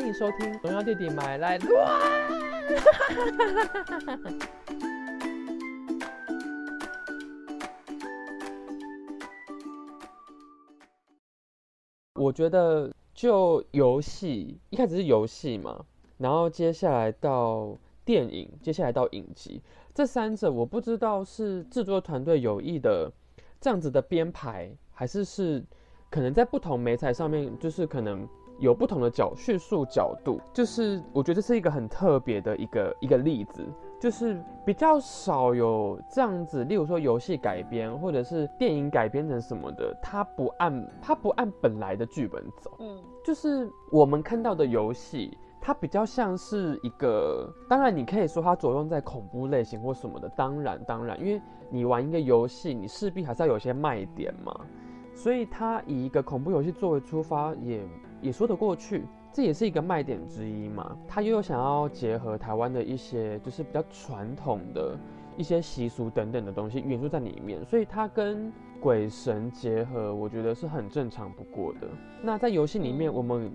欢迎收听《荣耀弟弟买来乱》。我觉得就游戏一开始是游戏嘛，然后接下来到电影，接下来到影集，这三者我不知道是制作团队有意的这样子的编排，还是是可能在不同媒材上面，就是可能有不同的角叙述角度，就是我觉得这是一个很特别的一个一个例子。就是比较少有这样子，例如说游戏改编或者是电影改编成什么的，它不按它不按本来的剧本走。嗯，就是我们看到的游戏，它比较像是一个，当然你可以说它着重在恐怖类型或什么的，当然当然，因为你玩一个游戏，你势必还是要有些卖点嘛，所以它以一个恐怖游戏作为出发，也也说得过去。这也是一个卖点之一嘛，他又有想要结合台湾的一些就是比较传统的一些习俗等等的东西元素在里面，所以它跟鬼神结合，我觉得是很正常不过的。那在游戏里面，我们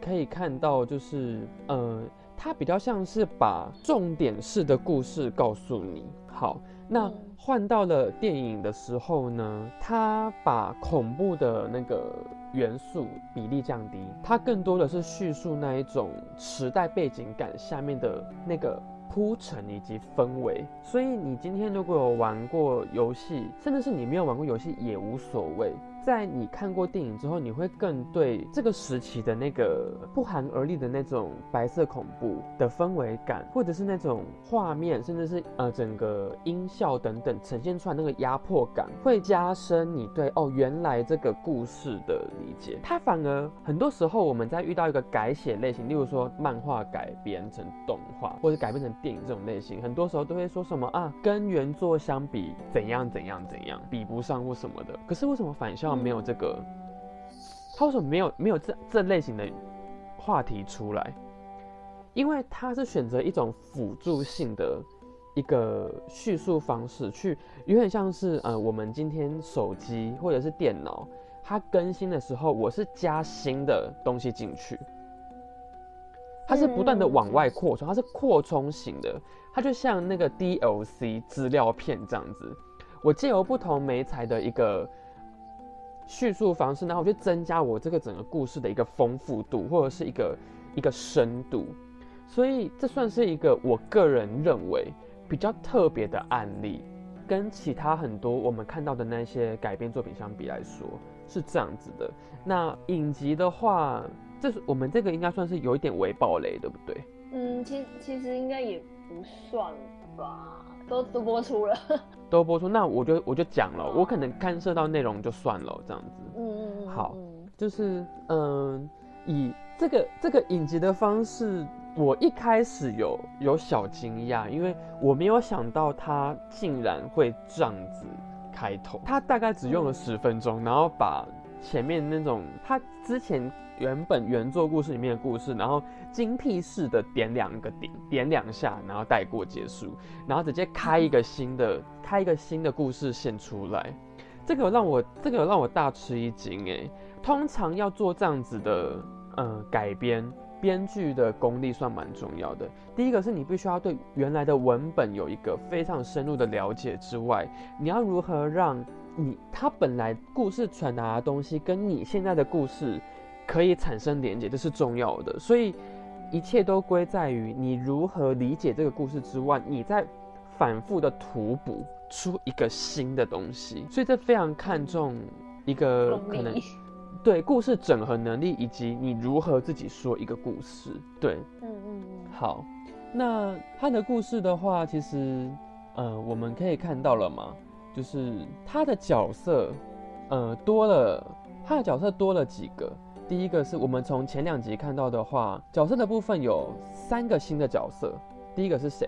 可以看到，就是呃，它比较像是把重点式的故事告诉你。好，那换到了电影的时候呢，他把恐怖的那个。元素比例降低，它更多的是叙述那一种时代背景感下面的那个铺陈以及氛围。所以你今天如果有玩过游戏，甚至是你没有玩过游戏也无所谓。在你看过电影之后，你会更对这个时期的那个不寒而栗的那种白色恐怖的氛围感，或者是那种画面，甚至是呃整个音效等等呈现出来那个压迫感，会加深你对哦原来这个故事的理解。它反而很多时候我们在遇到一个改写类型，例如说漫画改编成动画或者改编成电影这种类型，很多时候都会说什么啊跟原作相比怎样怎样怎样比不上或什么的。可是为什么反向？没有这个，他为什么没有没有这这类型的话题出来？因为他是选择一种辅助性的一个叙述方式，去有点像是呃，我们今天手机或者是电脑，它更新的时候，我是加新的东西进去，它是不断的往外扩充，它是扩充型的，它就像那个 DLC 资料片这样子，我借由不同媒材的一个。叙述方式，然后我就增加我这个整个故事的一个丰富度，或者是一个一个深度，所以这算是一个我个人认为比较特别的案例，跟其他很多我们看到的那些改编作品相比来说是这样子的。那影集的话，这是我们这个应该算是有一点微暴雷，对不对？嗯，其其实应该也不算吧。都都播出了，都播出，那我就我就讲了，我可能干涉到内容就算了，这样子。嗯嗯嗯。好，就是嗯，以这个这个影集的方式，我一开始有有小惊讶，因为我没有想到它竟然会这样子开头。它大概只用了十分钟，然后把前面那种它之前。原本原作故事里面的故事，然后精辟式的点两个点，点两下，然后带过结束，然后直接开一个新的，开一个新的故事线出来，这个让我这个让我大吃一惊哎！通常要做这样子的呃改编，编剧的功力算蛮重要的。第一个是你必须要对原来的文本有一个非常深入的了解之外，你要如何让你他本来故事传达的东西跟你现在的故事。可以产生连接，这是重要的。所以一切都归在于你如何理解这个故事之外，你在反复的图补出一个新的东西。所以这非常看重一个可能对故事整合能力，以及你如何自己说一个故事。对，嗯嗯嗯。好，那他的故事的话，其实呃，我们可以看到了嘛，就是他的角色呃多了，他的角色多了几个。第一个是我们从前两集看到的话，角色的部分有三个新的角色。第一个是谁？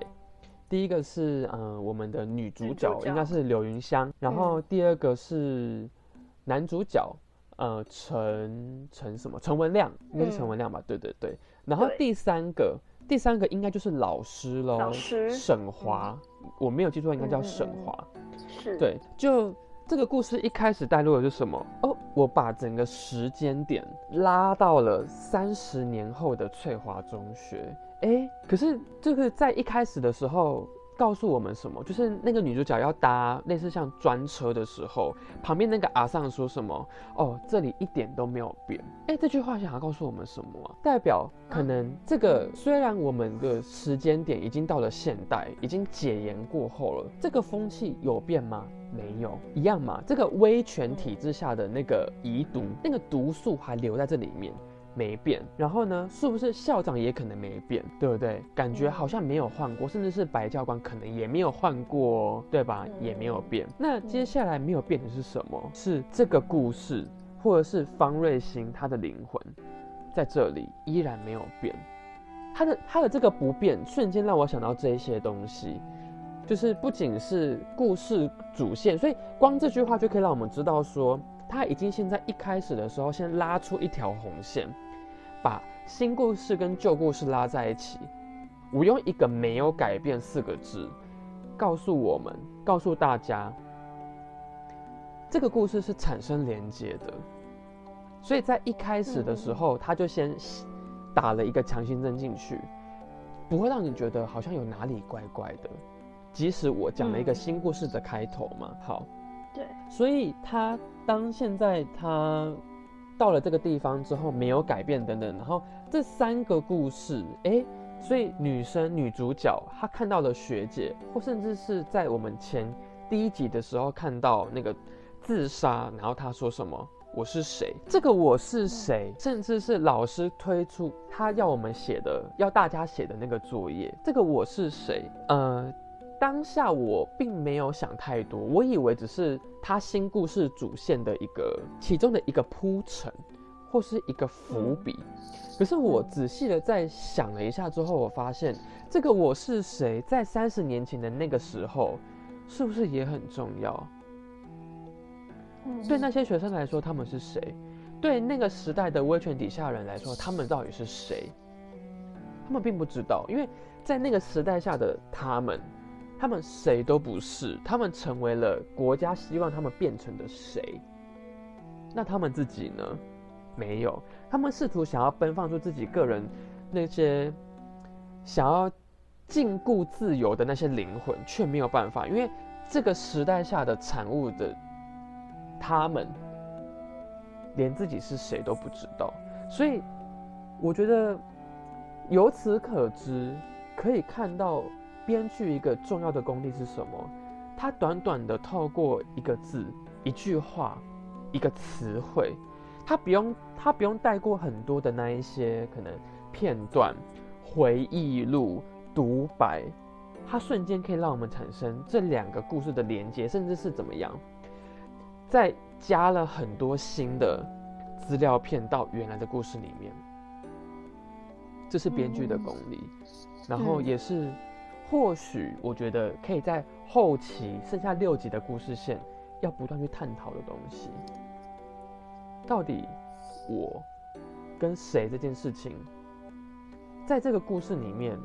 第一个是嗯，我们的女主角应该是柳云香。然后第二个是男主角，呃，陈陈什么？陈文亮，应该是陈文亮吧？对对对。然后第三个，第三个应该就是老师喽，老师沈华，我没有记错，应该叫沈华。是。对，就这个故事一开始带入的是什么？哦。我把整个时间点拉到了三十年后的翠华中学。哎，可是这个在一开始的时候。告诉我们什么？就是那个女主角要搭类似像专车的时候，旁边那个阿尚说什么？哦，这里一点都没有变。哎，这句话想要告诉我们什么？代表可能这个虽然我们的时间点已经到了现代，已经解严过后了，这个风气有变吗？没有，一样嘛。这个威权体制下的那个遗毒，那个毒素还留在这里面。没变，然后呢？是不是校长也可能没变，对不对？感觉好像没有换过，甚至是白教官可能也没有换过，对吧？也没有变。那接下来没有变的是什么？是这个故事，或者是方瑞欣他的灵魂，在这里依然没有变。他的他的这个不变，瞬间让我想到这一些东西，就是不仅是故事主线，所以光这句话就可以让我们知道说。他已经现在一开始的时候，先拉出一条红线，把新故事跟旧故事拉在一起。我用一个没有改变四个字，告诉我们，告诉大家，这个故事是产生连接的。所以在一开始的时候，他就先打了一个强心针进去，不会让你觉得好像有哪里怪怪的。即使我讲了一个新故事的开头嘛，好。对，所以他当现在他到了这个地方之后没有改变等等，然后这三个故事，哎，所以女生女主角她看到了学姐，或甚至是在我们前第一集的时候看到那个自杀，然后她说什么我是谁？这个我是谁？甚至是老师推出他要我们写的，要大家写的那个作业，这个我是谁？呃。当下我并没有想太多，我以为只是他新故事主线的一个其中的一个铺陈，或是一个伏笔。可是我仔细的在想了一下之后，我发现这个我是谁，在三十年前的那个时候，是不是也很重要？对那些学生来说，他们是谁？对那个时代的威权底下人来说，他们到底是谁？他们并不知道，因为在那个时代下的他们。他们谁都不是，他们成为了国家希望他们变成的谁？那他们自己呢？没有，他们试图想要奔放出自己个人那些想要禁锢自由的那些灵魂，却没有办法，因为这个时代下的产物的他们，连自己是谁都不知道。所以，我觉得由此可知，可以看到。编剧一个重要的功力是什么？他短短的透过一个字、一句话、一个词汇，他不用他不用带过很多的那一些可能片段、回忆录、独白，他瞬间可以让我们产生这两个故事的连接，甚至是怎么样，再加了很多新的资料片到原来的故事里面，这是编剧的功力，然后也是。或许我觉得可以在后期剩下六集的故事线，要不断去探讨的东西，到底我跟谁这件事情，在这个故事里面，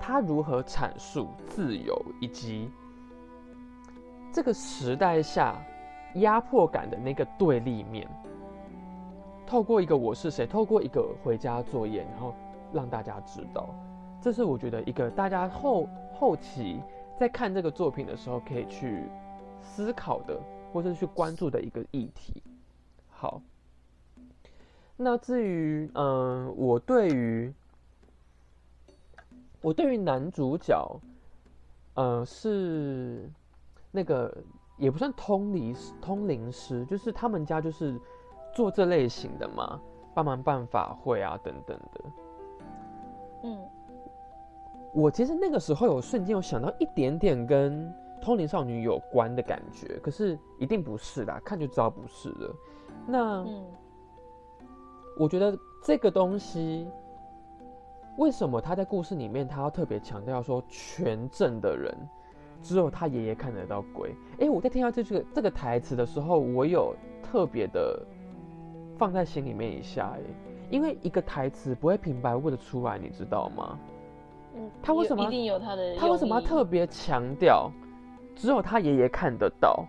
他如何阐述自由，以及这个时代下压迫感的那个对立面，透过一个我是谁，透过一个回家作业，然后让大家知道。这是我觉得一个大家后后期在看这个作品的时候可以去思考的，或是去关注的一个议题。好，那至于嗯，我对于我对于男主角，呃，是那个也不算通灵通灵师，就是他们家就是做这类型的嘛，帮忙办法会啊等等的，嗯。我其实那个时候有瞬间有想到一点点跟通灵少女有关的感觉，可是一定不是啦，看就知道不是了。那，我觉得这个东西，为什么他在故事里面他要特别强调说全镇的人只有他爷爷看得到鬼？哎，我在听到这个这个台词的时候，我有特别的放在心里面一下，哎，因为一个台词不会平白问的出来，你知道吗？他为什么一定有他的？他为什么要特别强调，只有他爷爷看得到？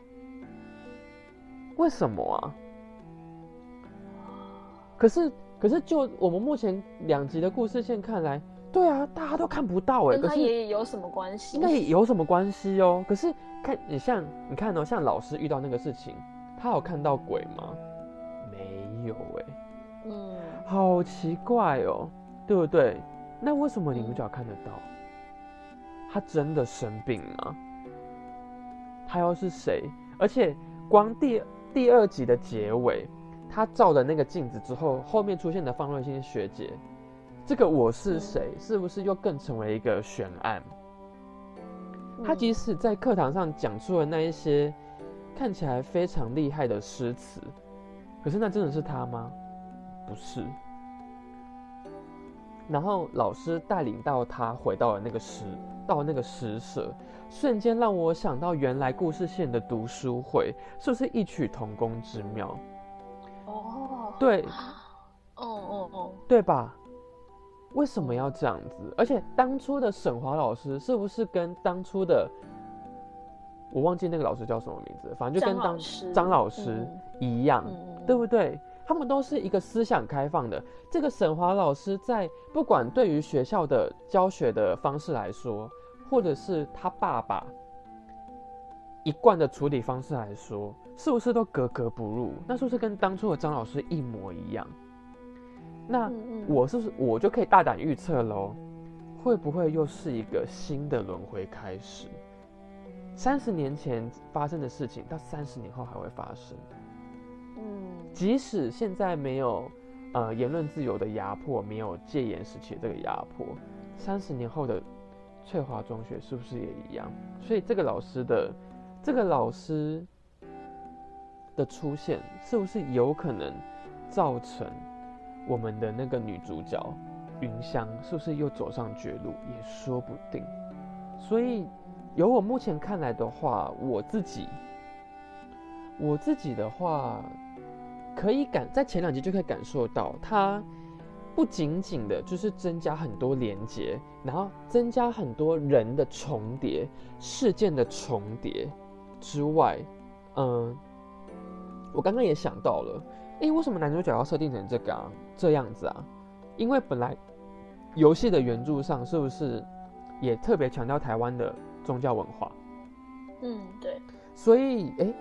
为什么啊？可是，可是就我们目前两集的故事线看来，对啊，大家都看不到哎。跟他爷爷有什么关系？应该有什么关系哦。可是看你像你看哦，像老师遇到那个事情，他有看到鬼吗？没有哎。嗯，好奇怪哦，对不对？那为什么女主角看得到？她真的生病吗？她又是谁？而且光第第二集的结尾。她照了那个镜子之后，后面出现的方瑞欣学姐，这个我是谁，是不是又更成为一个悬案？他即使在课堂上讲出了那一些看起来非常厉害的诗词，可是那真的是他吗？不是。然后老师带领到他回到了那个石，到那个石舍，瞬间让我想到原来故事线的读书会，是不是异曲同工之妙？哦，对，哦哦哦，对吧？为什么要这样子？而且当初的沈华老师是不是跟当初的我忘记那个老师叫什么名字，反正就跟当张老师一样，对不对？他们都是一个思想开放的。这个沈华老师在不管对于学校的教学的方式来说，或者是他爸爸一贯的处理方式来说。是不是都格格不入？那是不是跟当初的张老师一模一样？那我是不是我就可以大胆预测喽？会不会又是一个新的轮回开始？三十年前发生的事情，到三十年后还会发生？嗯，即使现在没有呃言论自由的压迫，没有戒严时期的这个压迫，三十年后的翠华中学是不是也一样？所以这个老师的这个老师。的出现是不是有可能造成我们的那个女主角云香是不是又走上绝路也说不定。所以，由我目前看来的话，我自己我自己的话，可以感在前两集就可以感受到，它不仅仅的就是增加很多连接，然后增加很多人的重叠、事件的重叠之外，嗯。我刚刚也想到了，诶，为什么男主角要设定成这个啊？这样子啊？因为本来游戏的原著上是不是也特别强调台湾的宗教文化？嗯，对。所以，诶，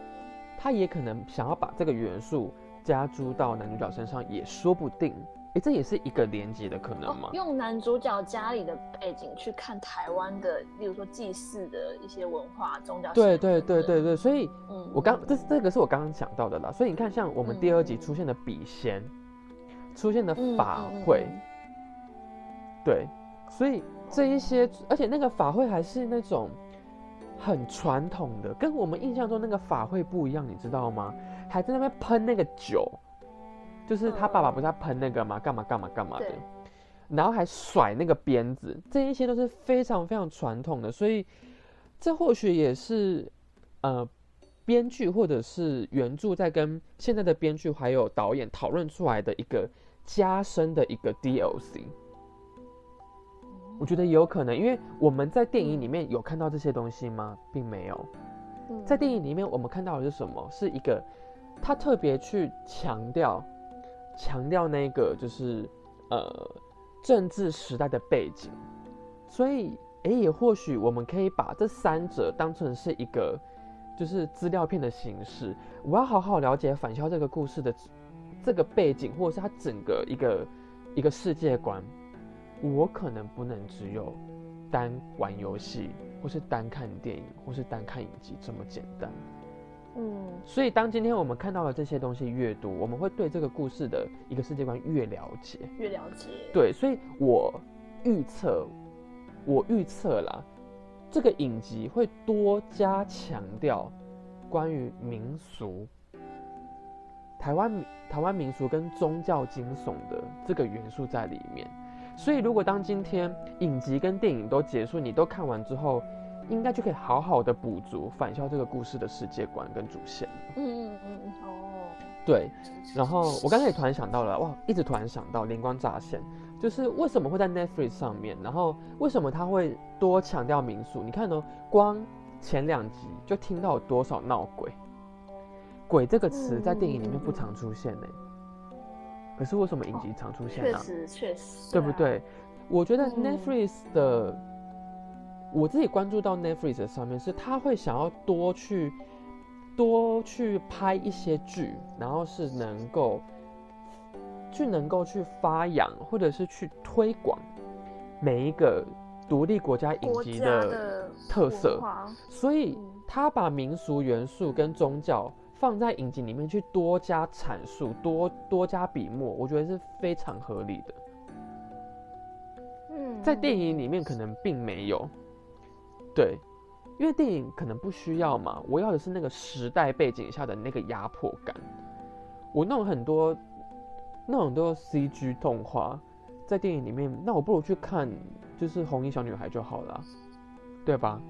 他也可能想要把这个元素加诸到男主角身上，也说不定。哎，这也是一个连接的可能吗？用男主角家里的背景去看台湾的，例如说祭祀的一些文化、宗教。对对对对对，所以，嗯我刚这这个是我刚刚讲到的啦。所以你看，像我们第二集出现的笔仙，出现的法会，对，所以这一些，而且那个法会还是那种很传统的，跟我们印象中那个法会不一样，你知道吗？还在那边喷那个酒。就是他爸爸不是在喷那个吗？干嘛干嘛干嘛的，然后还甩那个鞭子，这一些都是非常非常传统的，所以这或许也是呃编剧或者是原著在跟现在的编剧还有导演讨论出来的一个加深的一个 DLC。我觉得有可能，因为我们在电影里面有看到这些东西吗？并没有。在电影里面我们看到的是什么？是一个他特别去强调。强调那个就是呃政治时代的背景，所以诶也或许我们可以把这三者当成是一个就是资料片的形式。我要好好了解返校这个故事的这个背景，或者是它整个一个一个世界观。我可能不能只有单玩游戏，或是单看电影，或是单看影集这么简单。嗯，所以当今天我们看到了这些东西越多，我们会对这个故事的一个世界观越了解，越了解。对，所以我预测，我预测啦，这个影集会多加强调关于民俗、台湾台湾民俗跟宗教惊悚的这个元素在里面。所以，如果当今天影集跟电影都结束，你都看完之后。应该就可以好好的补足返校这个故事的世界观跟主线。嗯嗯嗯哦，对。然后我刚才也突然想到了，哇，一直突然想到灵光乍现，就是为什么会在 Netflix 上面，然后为什么他会多强调民宿？你看哦，光前两集就听到多少闹鬼，鬼这个词在电影里面不常出现呢、可是为什么影集常出现确呢、实确实，啊？对不对？我觉得嗯 Netflix 的，我自己关注到 Netflix 的上面是，他会想要多去多去拍一些剧，然后是能够去能够去发扬或者是去推广每一个独立国家影集的的特色。所以嗯他把民俗元素跟宗教放在影集里面去多加阐述、多多加笔墨，我觉得是非常合理的。嗯，在电影里面可能并没有，对，因为电影可能不需要嘛，我要的是那个时代背景下的那个压迫感。我弄很多弄很多 CG 动画在电影里面，那我不如去看就是红衣小女孩就好了啊，对吧？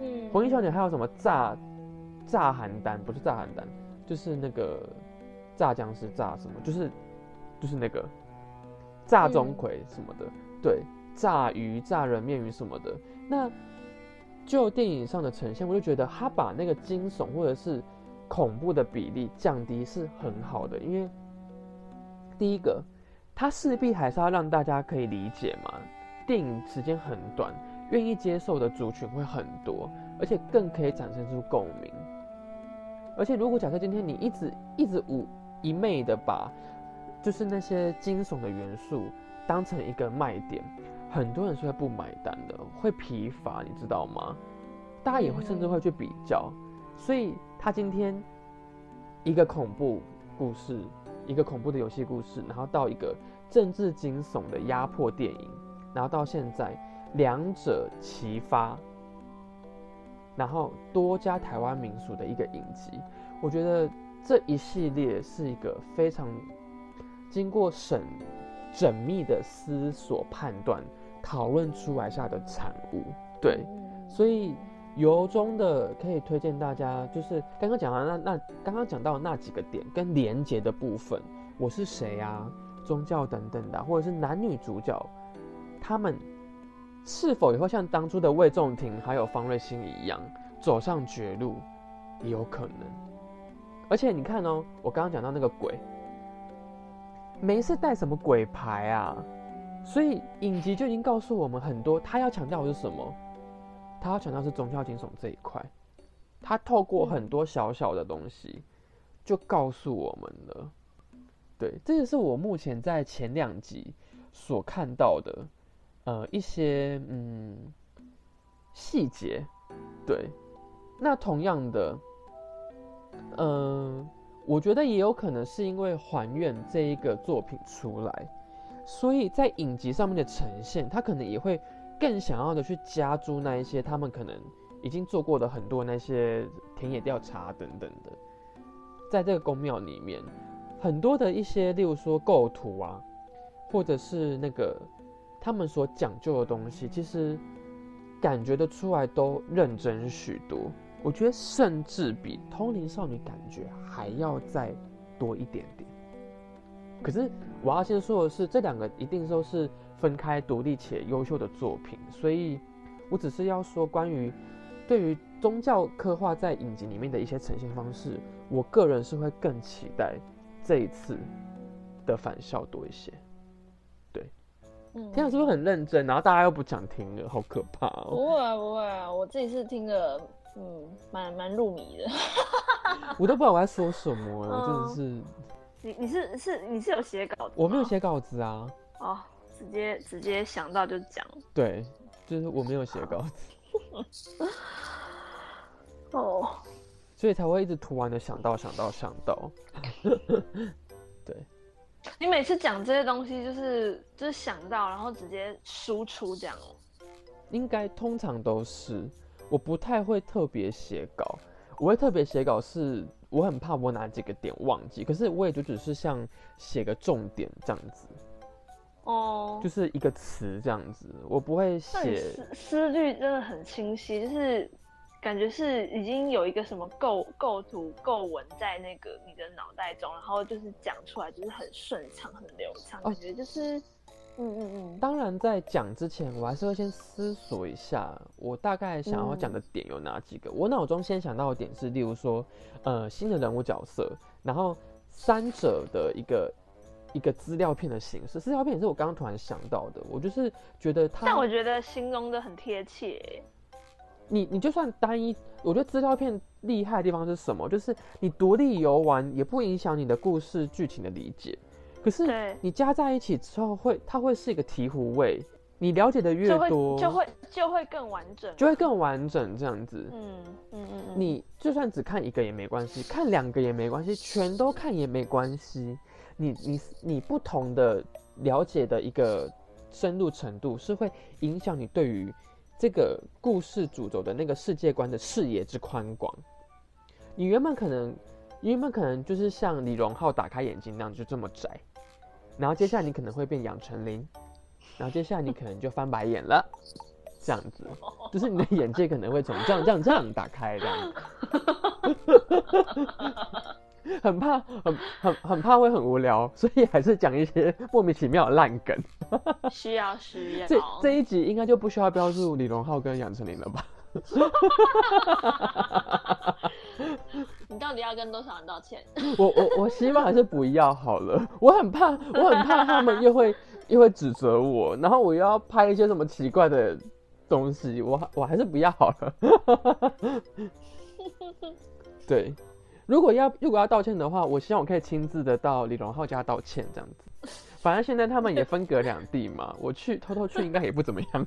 嗯，红衣小女孩有什么炸炸邯郸？不是炸邯郸，就是那个炸僵尸炸什么？就是就是那个炸钟馗什么的，对，炸鱼、炸人面鱼什么的。那就电影上的呈现，我就觉得他把那个惊悚或者是恐怖的比例降低是很好的，因为第一个，它势必还是要让大家可以理解嘛。电影时间很短，愿意接受的族群会很多，而且更可以展现出共鸣。而且，如果假设今天你一直一直无一昧的把就是那些惊悚的元素当成一个卖点，很多人是会不买单的，会疲乏，你知道吗？大家也会甚至会去比较，所以他今天一个恐怖故事，一个恐怖的游戏故事，然后到一个政治惊悚的压迫电影，然后到现在两者齐发，然后多加台湾民俗的一个影集，我觉得这一系列是一个非常经过审缜密的思索、判断、讨论出来下的产物。对，嗯所以由衷的可以推荐大家，就是刚刚讲到那那刚刚讲到的那几个点跟连结的部分，我是谁啊，宗教等等的啊，或者是男女主角，他们是否也会像当初的魏仲廷还有方瑞欣一样走上绝路，也有可能。而且你看哦，我刚刚讲到那个鬼，没是带什么鬼牌啊，所以影集就已经告诉我们很多，他要强调的是什么？他要强调是宗教惊悚这一块，他透过很多小小的东西，就告诉我们了。对，这也是我目前在前两集所看到的，呃，一些嗯细节。对，那同样的，嗯、我觉得也有可能是因为还愿这一个作品出来，所以在影集上面的呈现，他可能也会更想要的去加注那一些他们可能已经做过的很多那些田野调查等等的，在这个宫庙里面，很多的一些，例如说构图啊，或者是那个他们所讲究的东西，其实感觉得出来都认真许多。我觉得甚至比《通灵少女》感觉还要再多一点点。可是我要先说的是，这两个一定都是分开独立且优秀的作品，所以我只是要说关于对于宗教刻画在影集里面的一些呈现方式，我个人是会更期待这一次的返校多一些。嗯天啊，是不是很认真？然后大家又不想听了，好可怕哦！不会啊，不会啊，我自己是听的，嗯，蛮蛮入迷的。我都不知道我在说什么，我真的嗯是你你是是你是有写稿子？我没有写稿子啊，哦，直接直接想到就讲对，就是我没有写稿子，哦。所以才会一直突然的想到想到想到。对你每次讲这些东西，就是就是想到，然后直接输出这样哦。应该通常都是，我不太会特别写稿，我会特别写稿是，我很怕我哪几个点忘记，可是我也就只是像写个重点这样子，哦，就是一个词这样子，我不会写，思思虑真的很清晰，就是感觉是已经有一个什么构构图构文在那个你的脑袋中，然后就是讲出来就是很顺畅、很流畅，哦感觉就是嗯嗯嗯，当然，在讲之前，我还是会先思索一下，我大概想要讲的点有哪几个。我脑中先想到的点是，例如说，呃，新的人物角色，然后三者的一个一个资料片的形式。资料片也是我刚刚突然想到的，我就是觉得它，但我觉得形容的很贴切。你你就算单一，我觉得资料片厉害的地方是什么？就是你独立游玩也不影响你的故事剧情的理解。可是你加在一起之后，会它会是一个醍醐味。你了解的越多，就会就会更完整，就会更完整这样子。嗯嗯嗯你就算只看一个也没关系，看两个也没关系，全都看也没关系。你你你不同的了解的一个深入程度，是会影响你对于这个故事主轴的那个世界观的视野之宽广。你原本可能，原本可能就是像李荣浩打开眼睛那样，就这么窄。然后接下来你可能会变杨丞琳，然后接下来你可能就翻白眼了，这样子，就是你的眼界可能会从这样这样这样打开这样，很怕很很很怕会很无聊，所以还是讲一些莫名其妙的烂梗。需要实验。这这一集应该就不需要标注李荣浩跟杨丞琳了吧？你到底要跟多少人道歉？我我我希望还是不要好了，我很怕，我很怕他们又会又会指责我，然后我又要拍一些什么奇怪的东西，我我还是不要好了。对，如果要如果要道歉的话，我希望我可以亲自的到李荣浩家道歉，这样子。反正现在他们也分隔两地嘛，我去偷偷去应该也不怎么样。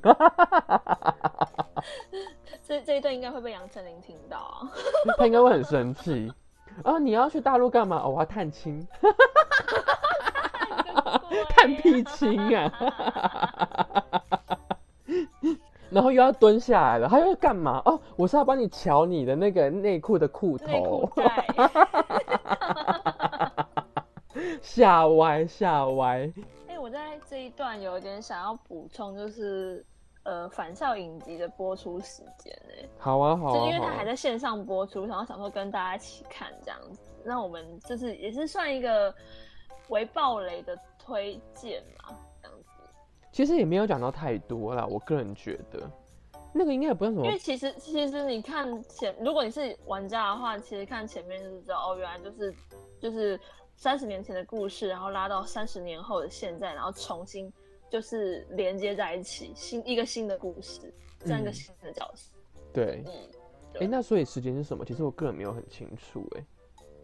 这这一段应该会被杨丞琳听到啊，他应该会很生气啊！你要去大陆干嘛？我要探亲，探屁亲啊！然后又要蹲下来了，他又要干嘛？哦，我是要帮你瞧你的那个内裤的裤头，吓歪吓歪。哎，我在这一段有点想要补充，就是。呃，返校影集的播出时间呢？好啊，好啊，就因为它还在线上播出，然后想说跟大家一起看这样子。那我们就是也是算一个为暴雷的推荐嘛，这样子。其实也没有讲到太多啦，我个人觉得那个应该也不用什么。因为其实其实你看前，如果你是玩家的话，其实看前面就知道哦，原来就是就是三十年前的故事，然后拉到三十年后的现在，然后重新。就是连接在一起，新一个新的故事，这样一个新的角色。对，嗯，哎，那所以时间是什么？其实我个人没有很清楚，哎，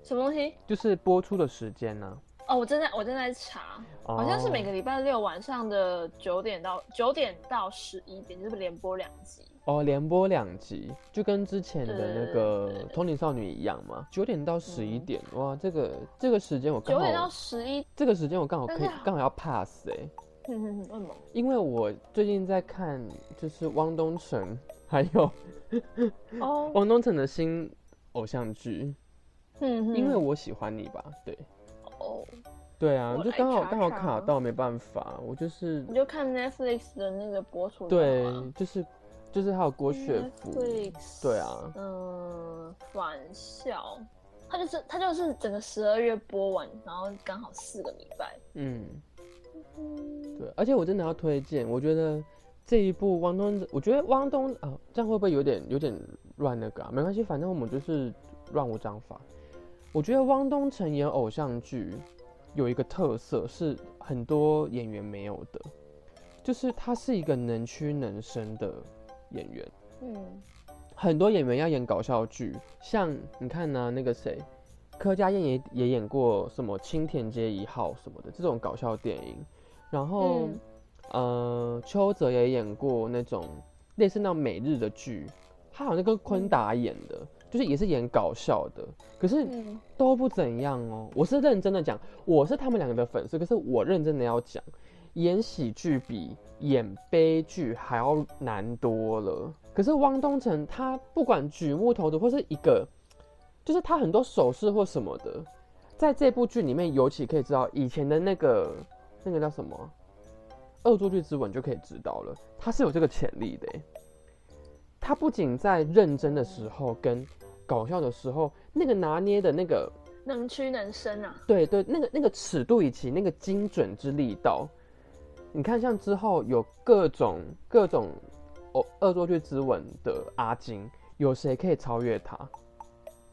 什么东西？就是播出的时间呢？哦，我正在我正在查，好像是每个礼拜六晚上的九点到九点到十一点，就是连播两集。哦，连播两集，就跟之前的那个《通灵少女》一样嘛，九点到十一点。哇，这个这个时间我刚好九点到十一，这个时间我刚好可以刚好要 pass 哎。因为我最近在看，就是汪东城，还有哦，汪东城的新偶像剧。嗯，因为我喜欢你吧，对。哦。对啊，就刚好刚好卡到，没办法，我就是。你就看 Netflix 的那个播出。对，就是就是还有郭雪芙。对啊。嗯，返校，他就是他就是整个十二月播完，然后刚好四个礼拜。嗯。对，而且我真的要推荐，我觉得这一部汪东，我觉得汪东啊，这样会不会有点有点乱那个啊？没关系，反正我们就是乱无章法。我觉得汪东城演偶像剧有一个特色是很多演员没有的，就是他是一个能屈能伸的演员。嗯，很多演员要演搞笑剧，像你看呢，那个谁，柯佳燕也也演过什么《青田街一号》什么的这种搞笑电影。然后，呃，邱泽也演过那种类似那种美日的剧，他好像跟昆达演的，就是也是演搞笑的，可是都不怎样哦。我是认真的讲，我是他们两个的粉丝，可是我认真的要讲，演喜剧比演悲剧还要难多了。可是汪东城他不管举木头的或是一个，就是他很多手势或什么的，在这部剧里面尤其可以知道以前的那个。那个叫什么《恶作剧之吻》就可以知道了，他是有这个潜力的。他不仅在认真的时候跟搞笑的时候，那个拿捏的那个能屈能伸啊。对对，那个那个尺度以及那个精准之力道，你看，像之后有各种各种哦恶作剧之吻的阿金，有谁可以超越他？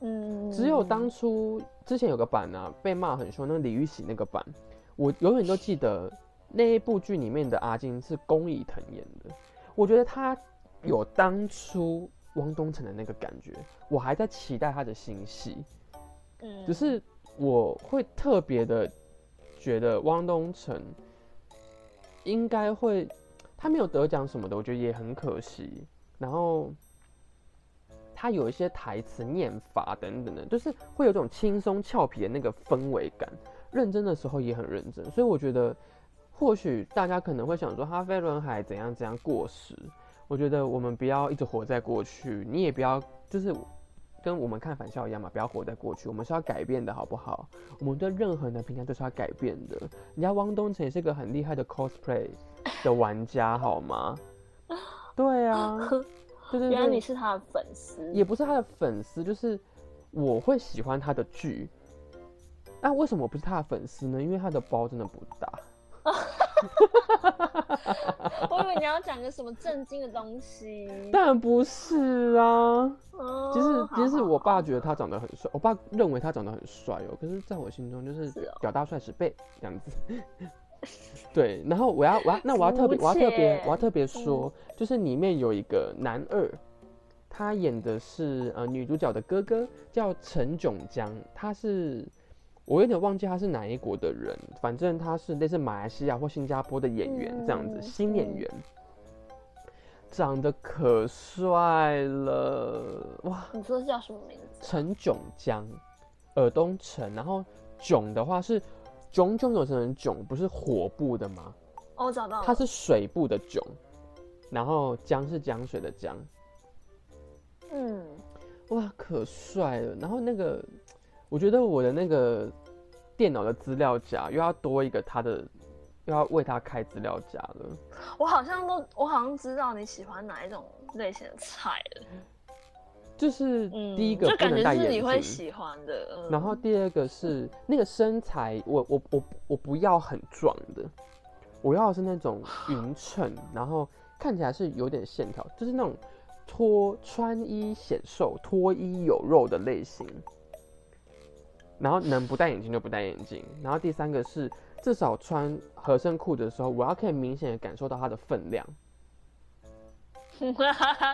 嗯，只有当初之前有个版啊，被骂很凶，那个李玉玺那个版，我永远都记得那一部剧里面的阿金是宫以腾演的。我觉得他有当初汪东城的那个感觉，我还在期待他的新戏。嗯，只是我会特别的觉得汪东城应该会，他没有得奖什么的，我觉得也很可惜。然后他有一些台词念法等等的，就是会有种轻松俏皮的那个氛围感。认真的时候也很认真，所以我觉得或许大家可能会想说哈飞轮海怎样怎样过时，我觉得我们不要一直活在过去，你也不要就是。跟我们看返校一样嘛，不要活在过去，我们是要改变的，好不好？我们对任何人的评价都是要改变的。人家汪东城也是个很厉害的 cosplay 的玩家，好吗？对啊，对对原来你，是他的粉丝，也不是他的粉丝，就是我会喜欢他的剧。那、为什么我不是他的粉丝呢？因为他的包真的不大。我以为你要讲个什么震惊的东西。当然不是啊，哦其实其实我爸觉得他长得很帅，我爸认为他长得很帅哦，可是在我心中就是是哦屌大帅十倍这样子。对，然后我要我要那我要特别我要特别浅我要特别说，就是里面有一个男二，他演的是呃女主角的哥哥，叫陈炯江，他是我有点忘记他是哪一国的人，反正他是类似马来西亚或新加坡的演员这样子，新演员。长得可帅了，哇！你说是叫什么名字？陈炯江，尔东陈，然后炯的话是炯炯有神的炯，不是火部的吗？哦，我找到了，它是水部的炯，然后江是江水的江，嗯，哇，可帅了。然后那个，我觉得我的那个电脑的资料夹又要多一个他的，又要为他开资料夹了。我好像都，我好像知道你喜欢哪一种类型的菜了。就是嗯，第一个就感觉是你会，喜欢的。嗯、然后第二个是那个身材，我我我我不要很壮的，我要的是那种 匀称，然后看起来是有点线条，就是那种脱穿衣显瘦、脱衣有肉的类型。然后能不戴眼镜就不戴眼镜。然后第三个是至少穿合身裤的时候，我要可以明显的感受到它的分量。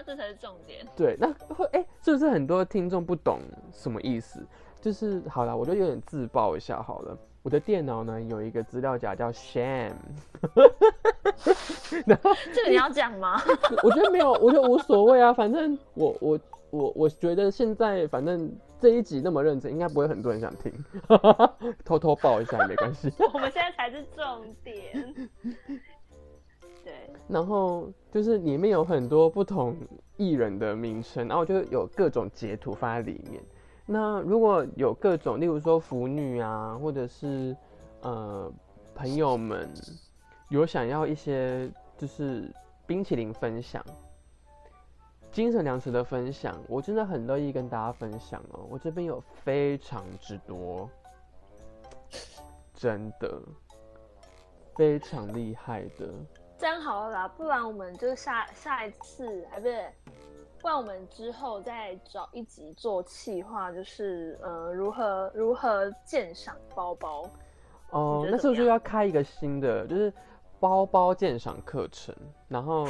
这才是重点。对，那会哎、是不是很多听众不懂什么意思？就是好了，我就有点自爆一下好了。我的电脑呢有一个资料夹叫 Sham，然后这个你要讲吗？我觉得没有，我觉得无所谓啊，反正我我我我觉得现在反正这一集那么认真，应该不会很多人想听，偷偷爆一下也没关系。我们现在才是重点。对，然后就是里面有很多不同艺人的名称，然后就有各种截图放在里面。那如果有各种，例如说腐女啊，或者是呃朋友们有想要一些就是冰淇淋分享、精神粮食的分享，我真的很乐意跟大家分享哦。我这边有非常之多，真的非常厉害的。这样好了啦，不然我们就下下一次，哎，不是，不然我们之后再找一集做企划，就是呃，如何如何鉴赏包包。哦，那是不是要开一个新的，就是包包鉴赏课程？然后，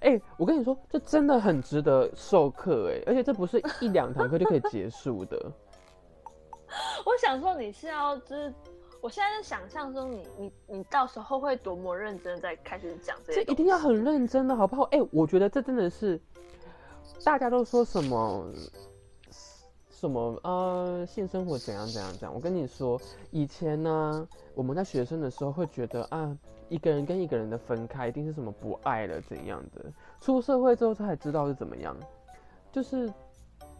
哎、我跟你说，这真的很值得授课哎，而且这不是一两堂课就可以结束的。我想说你是要就是，我现在在想象中你你你到时候会多么认真在开始讲这些，这一定要很认真的好不好？哎、我觉得这真的是，大家都说什么什么呃性生活怎样怎样怎样。我跟你说，以前呢，我们在学生的时候会觉得啊，一个人跟一个人的分开一定是什么不爱了怎样的。出社会之后才知道是怎么样，就是。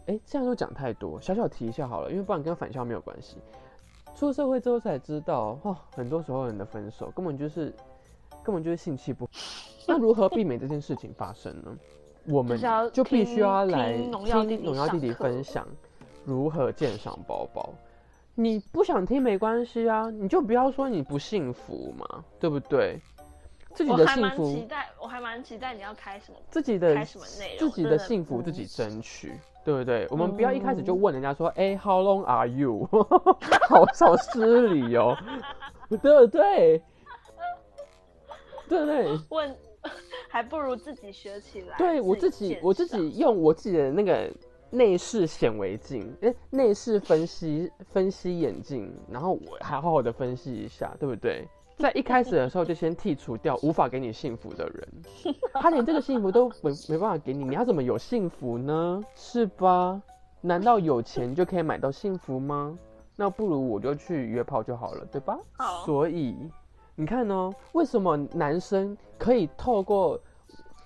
哎，这样就讲太多，小小提一下好了，因为不然跟返校没有关系。出社会之后才知道，哦，很多时候人的分手根本就是根本就是性气不。那如何避免这件事情发生呢？我们就必须要听来听农药弟弟分享如何鉴赏包包。你不想听没关系啊，你就不要说你不幸福嘛，对不对？自己我还蛮的幸福期，待，我还蛮期待你要开什么自己的开什么内容，自己的幸福自己争取，对不对？我们不要一开始就问人家说，哎、h o w long are you？好好失礼哦，对不对？对不对？问，还不如自己学起来。对我自己，我自己用我自己的那个内视显微镜，哎，内视分析分析眼镜，然后我还好好的分析一下，对不对？在一开始的时候就先剔除掉无法给你幸福的人，他连这个幸福都没没办法给你，你要怎么有幸福呢？是吧？难道有钱就可以买到幸福吗？那不如我就去约炮就好了，对吧？好所以你看哦，为什么男生可以透过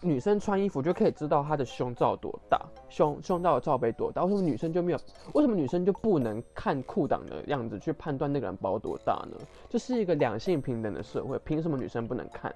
女生穿衣服就可以知道她的胸罩多大，胸胸罩的罩杯多大？为什么女生就没有？为什么女生就不能看裤裆的样子去判断那个人包多大呢？这是一个两性平等的社会，凭什么女生不能看？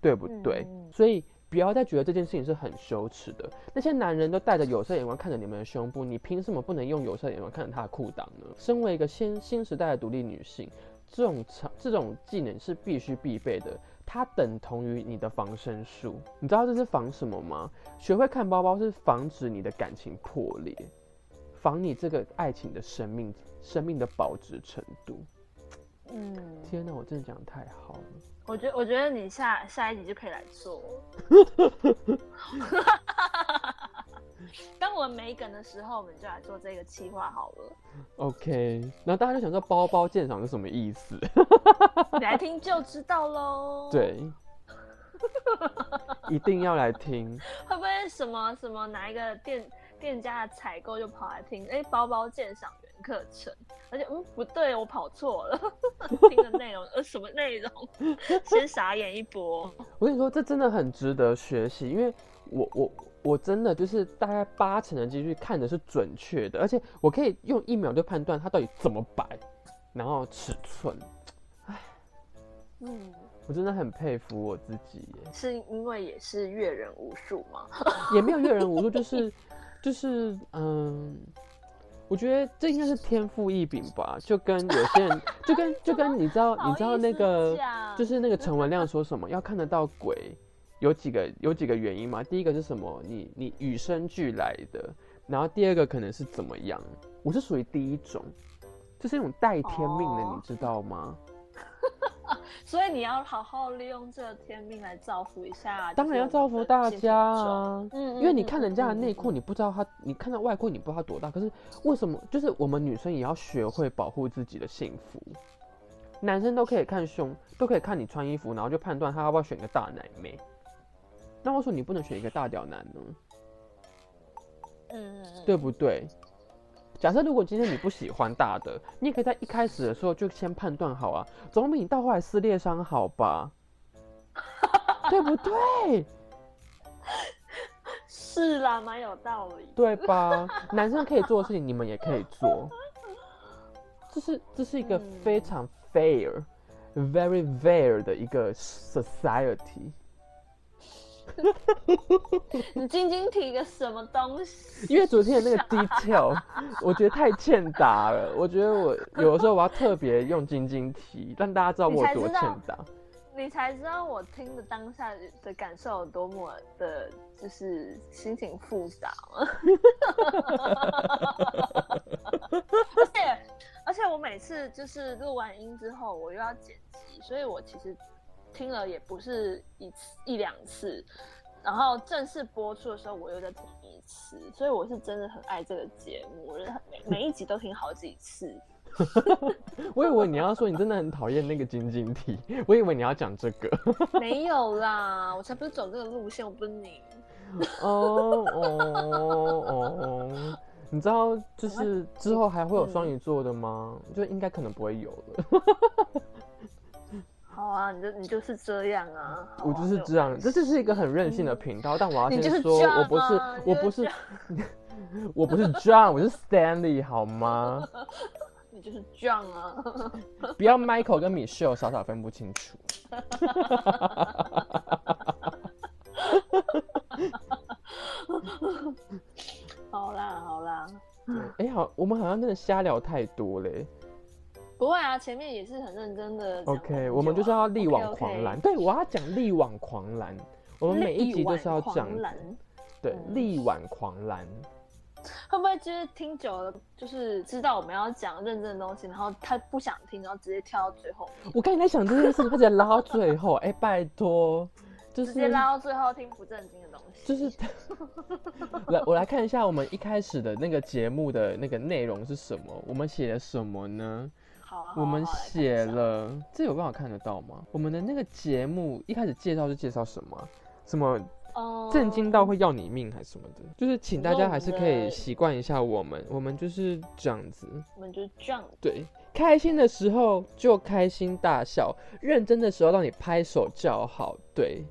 对不对？嗯所以不要再觉得这件事情是很羞耻的。那些男人都带着有色眼光看着你们的胸部，你凭什么不能用有色眼光看着他的裤裆呢？身为一个新新时代的独立女性，这种常这种技能是必须必备的，它等同于你的防身术。你知道这是防什么吗？学会看包包是防止你的感情破裂，防你这个爱情的生命生命的保值程度。嗯，天哪，我真的讲得太好了。我觉得我觉得你下下一集就可以来做。当我们没梗的时候，我们就来做这个企划好了。OK，然后大家就想说包包鉴赏是什么意思？你 来听就知道喽。对，一定要来听。会不会什么什么哪一个店店家的采购就跑来听？哎、包包鉴赏员课程，而且嗯不对，我跑错了，听的内容呃什么内容？先傻眼一波。我跟你说，这真的很值得学习，因为我我我真的就是大概八成的几率看的是准确的，而且我可以用一秒就判断它到底怎么摆，然后尺寸。嗯，我真的很佩服我自己耶，是因为也是阅人无数吗？也没有阅人无数，就是就是嗯。我觉得这应该是天赋异禀吧，就跟有些人，就跟就跟你知道，你知道那个，就是那个陈文亮说什么要看得到鬼，有几个有几个原因嘛？第一个是什么？你你与生俱来的，然后第二个可能是怎么样？我是属于第一种，就是那种带天命的，哦你知道吗？所以你要好好利用这个天命来造福一下。当然要造福大家啊，嗯，因为你看人家的内裤。你不知道他，你看到外裤，你不知道它多大。可是为什么？就是我们女生也要学会保护自己的幸福。男生都可以看胸，都可以看你穿衣服，然后就判断他要不要选个大奶妹。那为什么你不能选一个大屌男呢？嗯，对不对？假设如果今天你不喜欢大的，你也可以在一开始的时候就先判断好啊，总比你到后来撕裂伤好吧？对不对？是啦，蛮有道理。对吧？男生可以做的事情，你们也可以做。这是这是一个嗯非常 fair、very fair 的一个 society。你晶晶提个什么东西？因为昨天的那个 detail，我觉得太欠打了。我觉得我有的时候我要特别用晶晶提，让大家知道我有多欠打。你才知道我听的当下的感受有多么的，就是心情复杂嘛。而且而且我每次就是录完音之后，我又要剪辑，所以我其实听了也不是一次一两次，然后正式播出的时候我又再听一次，所以我是真的很爱这个节目，我每每一集都听好几次。我以为你要说你真的很讨厌那个晶晶体，我以为你要讲这个。没有啦，我才不是走这个路线，我不是你。哦哦哦，你知道就是之后还会有双鱼座的吗？就应该可能不会有了。好啊，你就你就是这样啊，啊我就是这样，这就是一个很任性的频道。但我要先说我不是啊，我不是 我不是 John，我是 Stanley，好吗？你就是 John 啊，不要 Michael 跟 Michelle 傻傻分不清楚。好啦好啦，哎、好，我们好像真的瞎聊太多嘞。不会啊，前面也是很认真的。OK，我们就是要力挽狂澜。对，我要讲力挽狂澜。我们每一集都是要这样子力挽狂澜对，嗯力挽狂澜。会不会就是听久了，就是知道我们要讲认真的东西，然后他不想听，然后直接跳到最后，我刚才在想这件事，他直接拉到最后，哎、拜托，就是直接拉到最后听不正经的东西。就是，来，我来看一下我们一开始的那个节目的那个内容是什么。我们写了什么呢？我们写了，这有办法看得到吗？我们的那个节目一开始介绍是介绍什么啊？什么哦震惊到会要你命还是什么的？就是请大家还是可以习惯一下我们，我们就是这样子。我们就这样。对，开心的时候就开心大笑，认真的时候让你拍手叫好。对，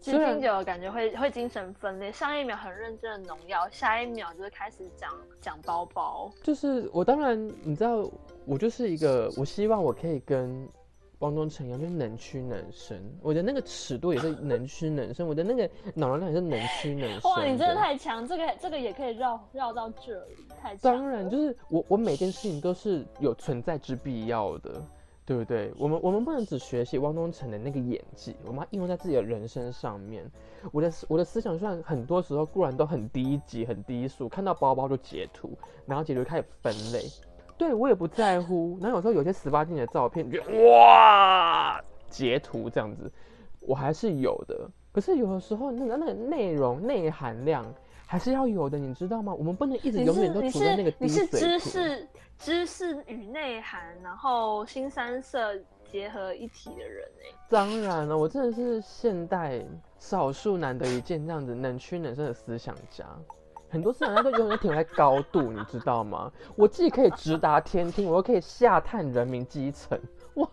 其实听久了感觉会会精神分裂，上一秒很认真的农药，下一秒就是开始讲讲包包。就是我当然你知道，我就是一个，我希望我可以跟汪东城一样，就是能屈能伸。我的那个尺度也是能屈能伸，我的那个脑容量也是能屈能伸。哇，你真的太强，这个这个也可以绕绕到这里，太强。当然，就是我我每件事情都是有存在之必要的，对不对？我们我们不能只学习汪东城的那个演技，我们要应用在自己的人生上面。我的我的思想虽然很多时候固然都很低级、很低俗，看到包包就截图，然后截图开始分类，对我也不在乎。然后有时候有些十八禁的照片，觉得 哇，截图这样子，我还是有的。可是有的时候那个那个内容内含量还是要有的，你知道吗？我们不能一直永远都处在那个是你是低水平。知识知识与内涵，然后新三色结合一体的人哎、当然了，我真的是现代少数难得一见这样子能屈能伸的思想家。很多思想家都永远停留在高度，你知道吗？我既可以直达天听，我又可以下探人民基层。哇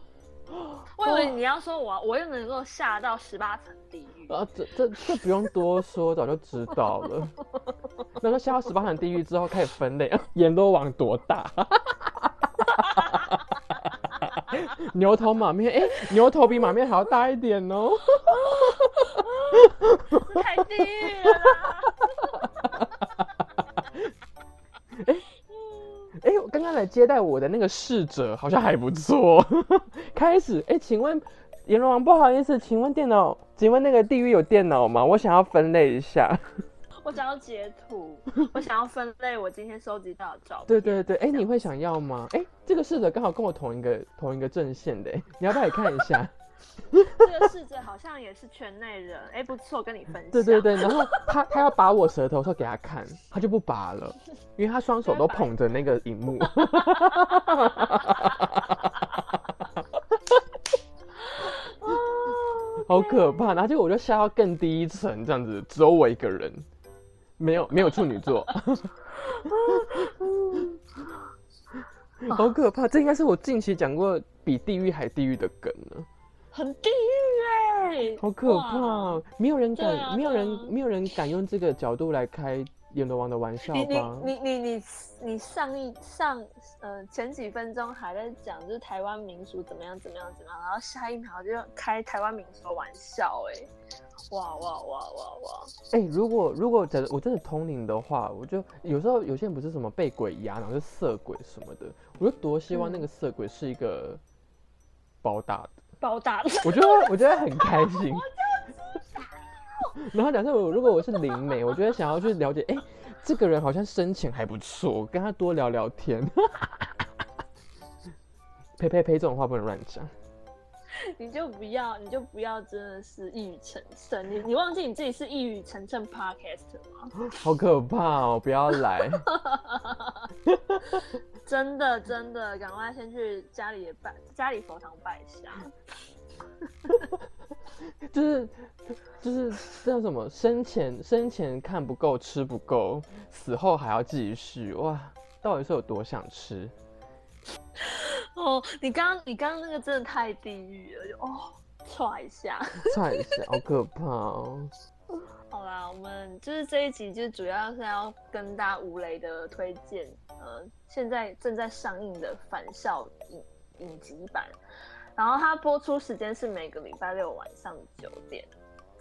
我以为你要说我我又能够下到十八层地狱，啊，这这这不用多说，早就知道了。然 后下到十八层地狱之后，开始分类，啊 阎罗王多大？牛头马面，哎、牛头比马面还要大一点哦。太地狱了接待我的那个侍者好像还不错。开始，哎、请问阎罗王，不好意思，请问电脑，请问那个地狱有电脑吗？我想要分类一下。我想要截图，我想要分类我今天收集到的照片。对对对，哎、你会想要吗？哎、这个侍者刚好跟我同一个同一个阵线的，哎你要不要也看一下？这个逝者好像也是圈内人，哎、不错，跟你分享。对对对，然后他他要拔我舌头的时候给他看，他就不拔了，因为他双手都捧着那个荧幕。好可怕！然后结果我就下到更低一层，这样子只有我一个人，没有没有处女座，好可怕！这应该是我近期讲过比地狱还地狱的梗了，很地狱哎、好可怕！哦没有人敢，没有人没有人敢用这个角度来开阎罗王的玩笑吧？你你你你上一上呃前几分钟还在讲就是台湾民俗怎么样怎么样怎么样，然后下一秒就开台湾民俗的玩笑哎、哇哇哇哇哇！哎、如果如果真的我真的通灵的话，我就有时候有些人不是什么被鬼压，然后就色鬼什么的，我就多希望那个色鬼是一个包大的，包大的，我觉得我觉得很开心。然后假设我如果我是灵媒，我觉得想要去了解，哎、这个人好像生前还不错，跟他多聊聊天。呸呸呸，这种话不能乱讲。你就不要你就不要真的是一语成谶，你你忘记你自己是一语成谶 podcast 吗？好可怕哦！不要来。真的真的，赶快先去家里拜家里佛堂拜一下。就是就是这叫什么？生前生前看不够，吃不够，死后还要继续哇！到底是有多想吃？哦，你刚刚你刚刚那个真的太地狱了，就哦，踹一下。踹一下，好可怕哦！好啦，我们就是这一集，就是主要是要跟大家吴雷的推荐，呃，现在正在上映的《返校》影影集版，然后它播出时间是每个礼拜六晚上九点，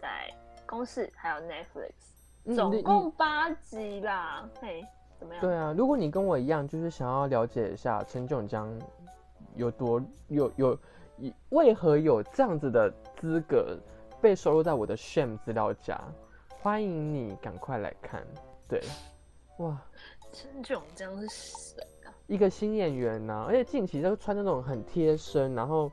在公视还有 Netflix，总共八集啦，嘿，怎么样？对啊，如果你跟我一样，就是想要了解一下陈炯江有多有有以为何有这样子的资格被收录在我的 Shame 资料夹，欢迎你赶快来看。对，哇，陈炯江是谁啊？一个新演员呐、而且近期都穿那种很贴身，然后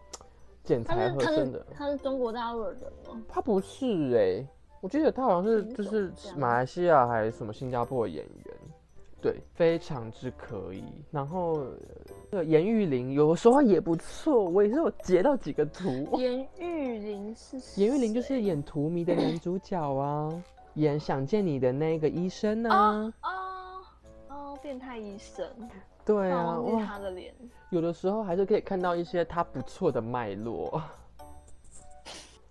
剪裁合身的是。他是中国大陆的人吗？他不是哎、我记得他好像是就是马来西亚还是什么新加坡的演员，对，非常之可以。然后呃这个严玉玲有的时候也不错，我也是有截到几个图。哇严玉玲是谁严玉玲就是演《荼蘼》的男主角啊，演《想见你》的那个医生啊。哦哦，变态医生，对啊，哇，他的脸。有的时候还是可以看到一些他不错的脉络。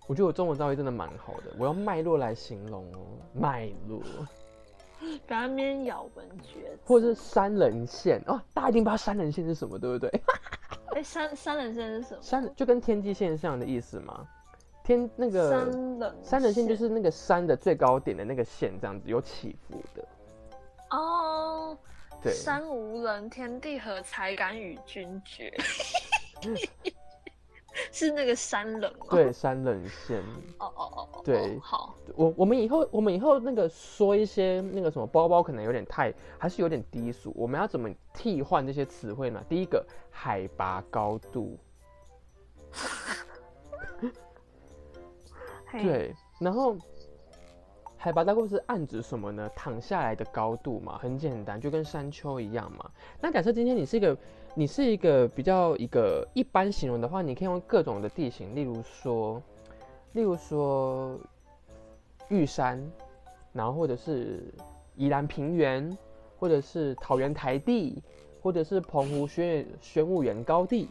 我觉得我中文造诣真的蛮好的，我用脉络来形容哦，脉络。不要在那边咬文嚼字。或者是三人线哦，大家一定不知道三人线是什么，对不对？哎，三三人线是什么？三就跟天际线上的意思吗。天那个三人三人线就是那个山的最高点的那个线，这样子有起伏的。哦，对，山无人，天地合，才敢与君绝。是那个山冷吗？对，三冷线。哦哦哦哦，对哦好，我我们以后我们以后那个说一些那个什么包包可能有点太还是有点低俗，我们要怎么替换这些词汇呢？第一个海拔高度，嘿，对，然后海拔高度是暗指什么呢？躺下来的高度嘛，很简单，就跟山丘一样嘛。那假设今天你是一个，你是一个比较一个一般形容的话，你可以用各种的地形，例如说，例如说玉山，然后或者是宜兰平原，或者是桃园台地，或者是澎湖宣宣武园高地。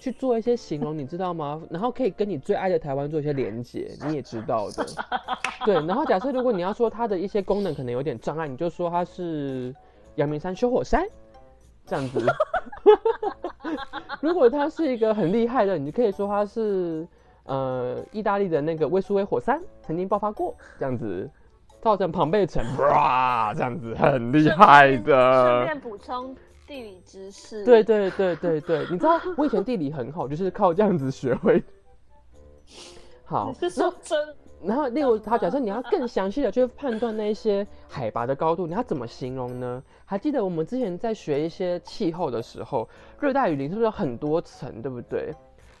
去做一些形容，你知道吗？然后可以跟你最爱的台湾做一些连接，你也知道的。对，然后假设如果你要说它的一些功能可能有点障碍，你就说它是阳明山修火山，这样子。如果他是一个很厉害的，你就可以说他是呃意大利的那个威苏威火山曾经爆发过，这样子造成庞贝城，哇，这样子很厉害的顺的。便补充地理知识。对对对对对，你知道我以前地理很好，就是靠这样子学会。好 你，是说真？然后例如他假设你要更详细的去判断那一些海拔的高度，你要怎么形容呢？还记得我们之前在学一些气候的时候，热带雨林是不是有很多层，对不对？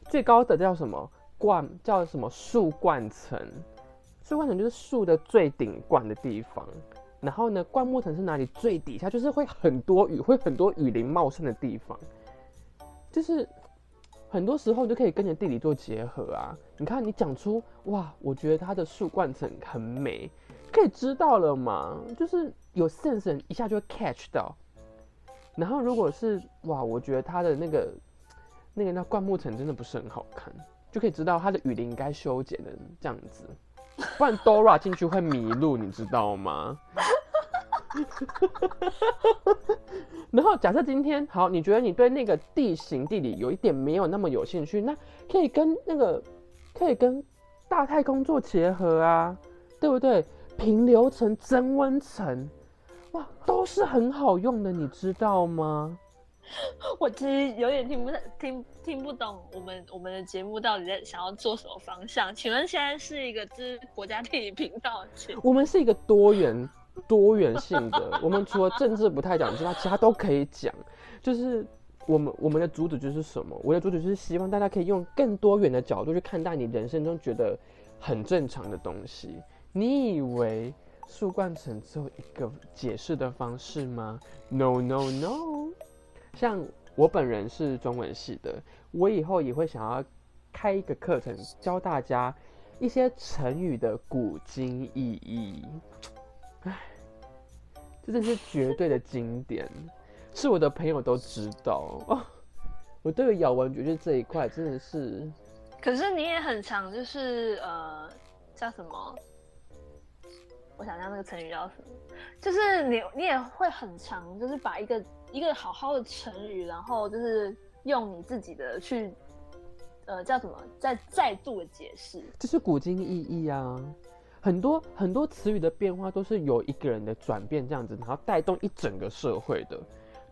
最高的叫什么冠？叫什么树冠层？树冠层就是树的最顶冠的地方。然后呢，灌木层是哪里？最底下就是会很多雨，会很多雨林茂盛的地方。就是很多时候就可以跟你的地理做结合啊。你看，你讲出哇，我觉得它的树冠层很美，可以知道了嘛？就是有 sense 一下就会 catch 到。然后如果是哇，我觉得它的那个那个那灌木层真的不是很好看，就可以知道它的雨林该修剪的这样子，不然 Dora 进去会迷路，你知道吗？然后假设今天好，你觉得你对那个地形地理有一点没有那么有兴趣，那可以跟那个可以跟大太空做结合啊，对不对？平流层、增温层，哇，都是很好用的，你知道吗？我其实有点听不太听听不懂我们我们的节目到底在想要做什么方向。请问现在是一个就是国家地理频道？我们是一个多元多元性的，我们除了政治不太讲之外，其他都可以讲。就是我们我们的主旨就是什么？我的主旨就是希望大家可以用更多元的角度去看待你人生中觉得很正常的东西。你以为树冠层只有一个解释的方式吗？No No No。像我本人是中文系的，我以后也会想要开一个课程，教大家一些成语的古今意义。唉，这真是绝对的经典，是我的朋友都知道哦。我对于咬文嚼字这一块真的是，可是你也很常就是呃叫什么？我想想那个成语叫什么？就是你你也会很常就是把一个一个好好的成语，然后就是用你自己的去呃叫什么再再度的解释。这是古今意义啊。很多很多词语的变化都是由一个人的转变这样子，然后带动一整个社会的，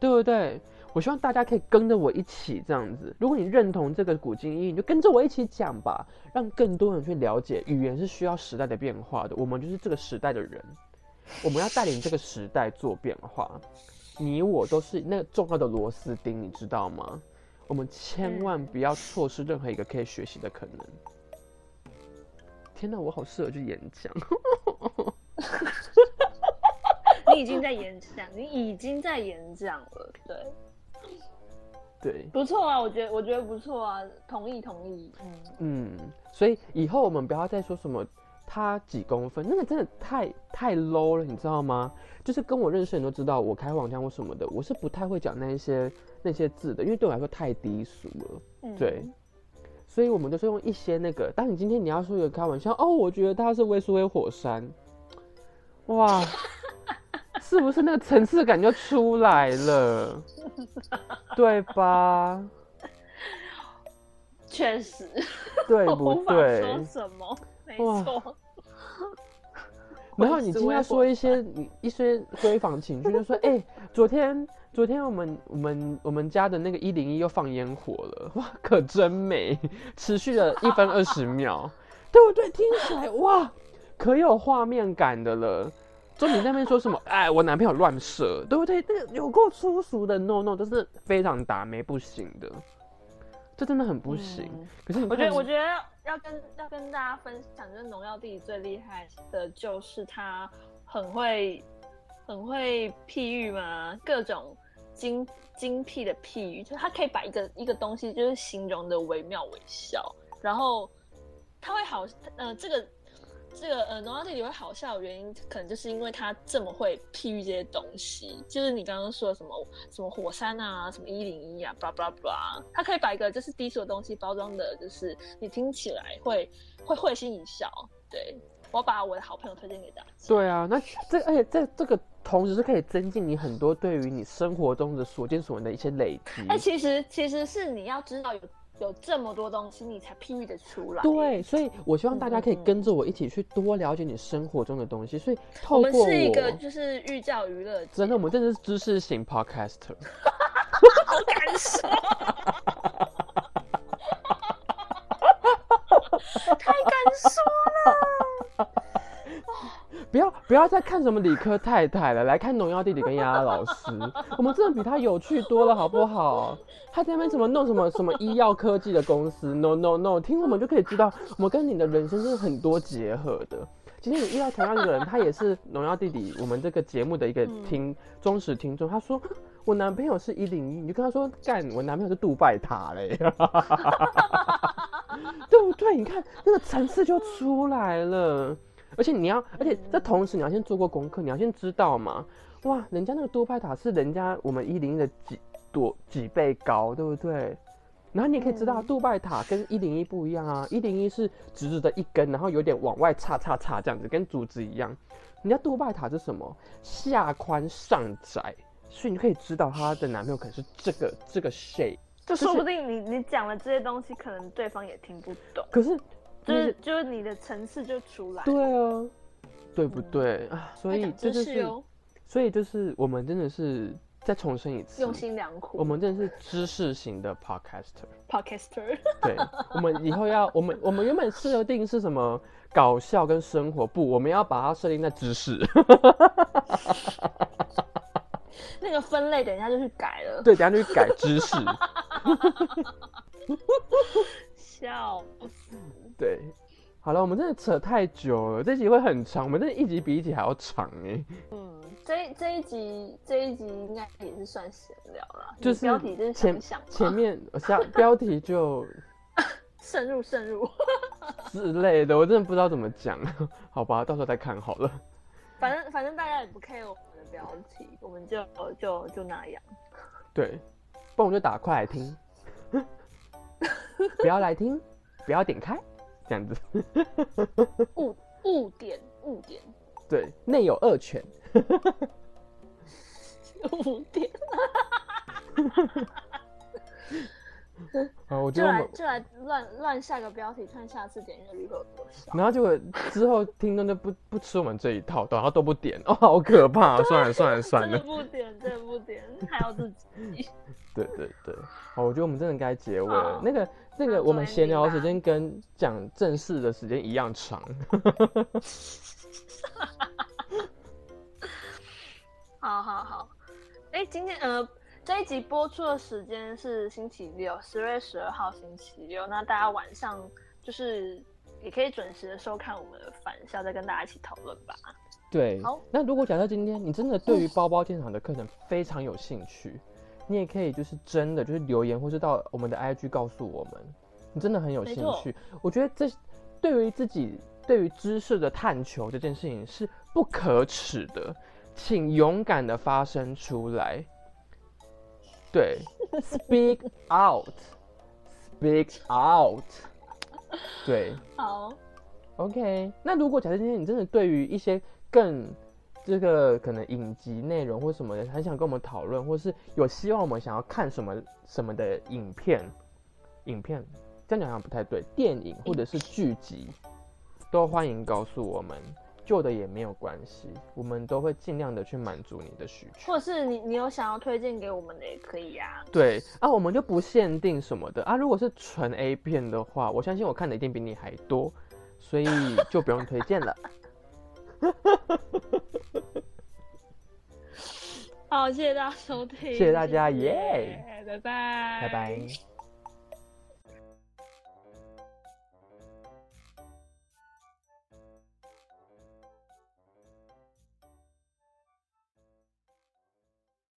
对不对？我希望大家可以跟着我一起这样子。如果你认同这个古今意义，你就跟着我一起讲吧，让更多人去了解语言是需要时代的变化的。我们就是这个时代的人，我们要带领这个时代做变化。你我都是那个重要的螺丝钉，你知道吗？我们千万不要错失任何一个可以学习的可能。天哪，我好适合去演讲。你已经在演讲，你已经在演讲了，对。对，不错啊，我觉得我觉得不错啊，同意同意，嗯嗯，所以以后我们不要再说什么他几公分，那个真的太太 low 了，你知道吗？就是跟我认识人都知道，我开黄腔或什么的，我是不太会讲那一些那些字的，因为对我来说太低俗了。嗯，对，所以我们都是用一些那个，当你今天你要说一个开玩笑，哦，我觉得他是威斯威火山，哇。是不是那个层次感就出来了？对吧？确实，对不 对？说什么？没错。然后你今天说一些你一些闺房情趣，就说：“ 哎，昨天昨天我们我们我们家的那个一零一又放烟火了，哇，可真美，持续了一分二十秒，对不对？听起来哇，可有画面感的了。”就你那边说什么？哎，我男朋友乱射，对不对？那个有够粗俗的，no no，就是非常打没不行的，这真的很不行。可是我觉得，我觉得要跟要跟大家分享，就是农药弟弟最厉害的就是他很会很会譬喻嘛，各种精精辟的譬喻，就是他可以把一个一个东西就是形容的惟妙惟肖，然后他会好，呃，这个。这个呃，农药弟弟会好笑的原因，可能就是因为他这么会譬喻这些东西，就是你刚刚说的什么什么火山啊，什么一零一啊，巴拉巴拉巴拉，他可以把一个就是低俗的东西包装的，就是你听起来会会会心一笑。对我把我的好朋友推荐给大家。对啊，那这而且这这个同时是可以增进你很多对于你生活中的所见所闻的一些累积。哎，其实其实是你要知道有。有这么多东西，你才譬喻的出来。对，所以我希望大家可以跟着我一起去多了解你生活中的东西。所以，透过我们是一个就是寓教于乐。真的，我们真的是知识型 podcaster。好敢说，太敢说了。不要不要再看什么理科太太了，来看农药弟弟跟丫丫老师，我们真的比他有趣多了，好不好？他在那边怎么弄什么什么医药科技的公司？No No No，听我们就可以知道，我们跟你的人生是很多结合的。今天你遇到同样的人，他也是农药弟弟，我们这个节目的一个听忠实听众。他说我男朋友是一零一，你就跟他说干，我男朋友是杜拜塔嘞，对 不 对？你看那个层次就出来了。而且你要，而且这同时你要先做过功课，你要先知道嘛，哇，人家那个多拜塔是人家我们一零一的几多几倍高，对不对？然后你也可以知道，杜拜塔跟一零一不一样啊，一零一是直直的一根，然后有点往外叉叉叉这样子，跟竹子一样。人家杜拜塔是什么？下宽上窄，所以你可以知道她的男朋友可能是这个这个 shape。就说不定你你讲了这些东西，可能对方也听不懂。可是。就是就是你的层次就出来，对啊，对不对啊？所以这就是，所以就是我们真的是再重申一次，用心良苦。我们真的是知识型的 podcaster，podcaster。对，我们以后要 我们我们原本设定是什么搞笑跟生活不，我们要把它设定在知识。那个分类等一下就去改了，对，等下就去改知识。笑死。对，好了，我们真的扯太久了，这集会很长，我们这一集比一集还要长哎。嗯，这这一集这一集应该也是算闲聊了，就是标题就是前前面下标题就 深入深入 之类的，我真的不知道怎么讲，好吧，到时候再看好了。反正反正大家也不 care 我们的标题，我们就就就那样。对，不然我就打快来听，不要来听，不要点开。这样子，误误点误点，对，内有恶犬，误点，啊，我觉就得我们，来就来乱乱下个标题，看下次点阅率会有多少。然后结果之后听众就不不吃我们这一套，然后都不点，哦，好可怕、啊算了算了算真的了，不点，真的不点，还要自己。对对对，好，我觉得我们真的该结尾了。那个那个，我们做闲聊吧时间跟讲正事的时间一样长。好好好，哎，今天呃这一集播出的时间是星期六，十月十二号星期六。那大家晚上就是也可以准时的收看我们的返校，再跟大家一起讨论吧。对好，那如果假设今天你真的对于包包电厂的课程非常有兴趣，你也可以就是真的就是留言，或是到我们的 IG 告诉我们，你真的很有兴趣。我觉得这对于自己对于知识的探求这件事情是不可耻的，请勇敢的发声出来。对，speak out，speak out。对，好，OK，那如果假设今天你真的对于一些更这个可能影集内容或什么的，很想跟我们讨论，或是有希望我们想要看什么什么的影片，影片这样讲好像不太对，电影或者是剧集，都欢迎告诉我们，旧的也没有关系，我们都会尽量的去满足你的需求。或者是你你有想要推荐给我们的也可以呀、对啊，我们就不限定什么的啊。如果是纯 A 片的话，我相信我看的一定比你还多，所以就不用推荐了。好，谢谢大家收听，谢谢大家耶拜拜，拜拜。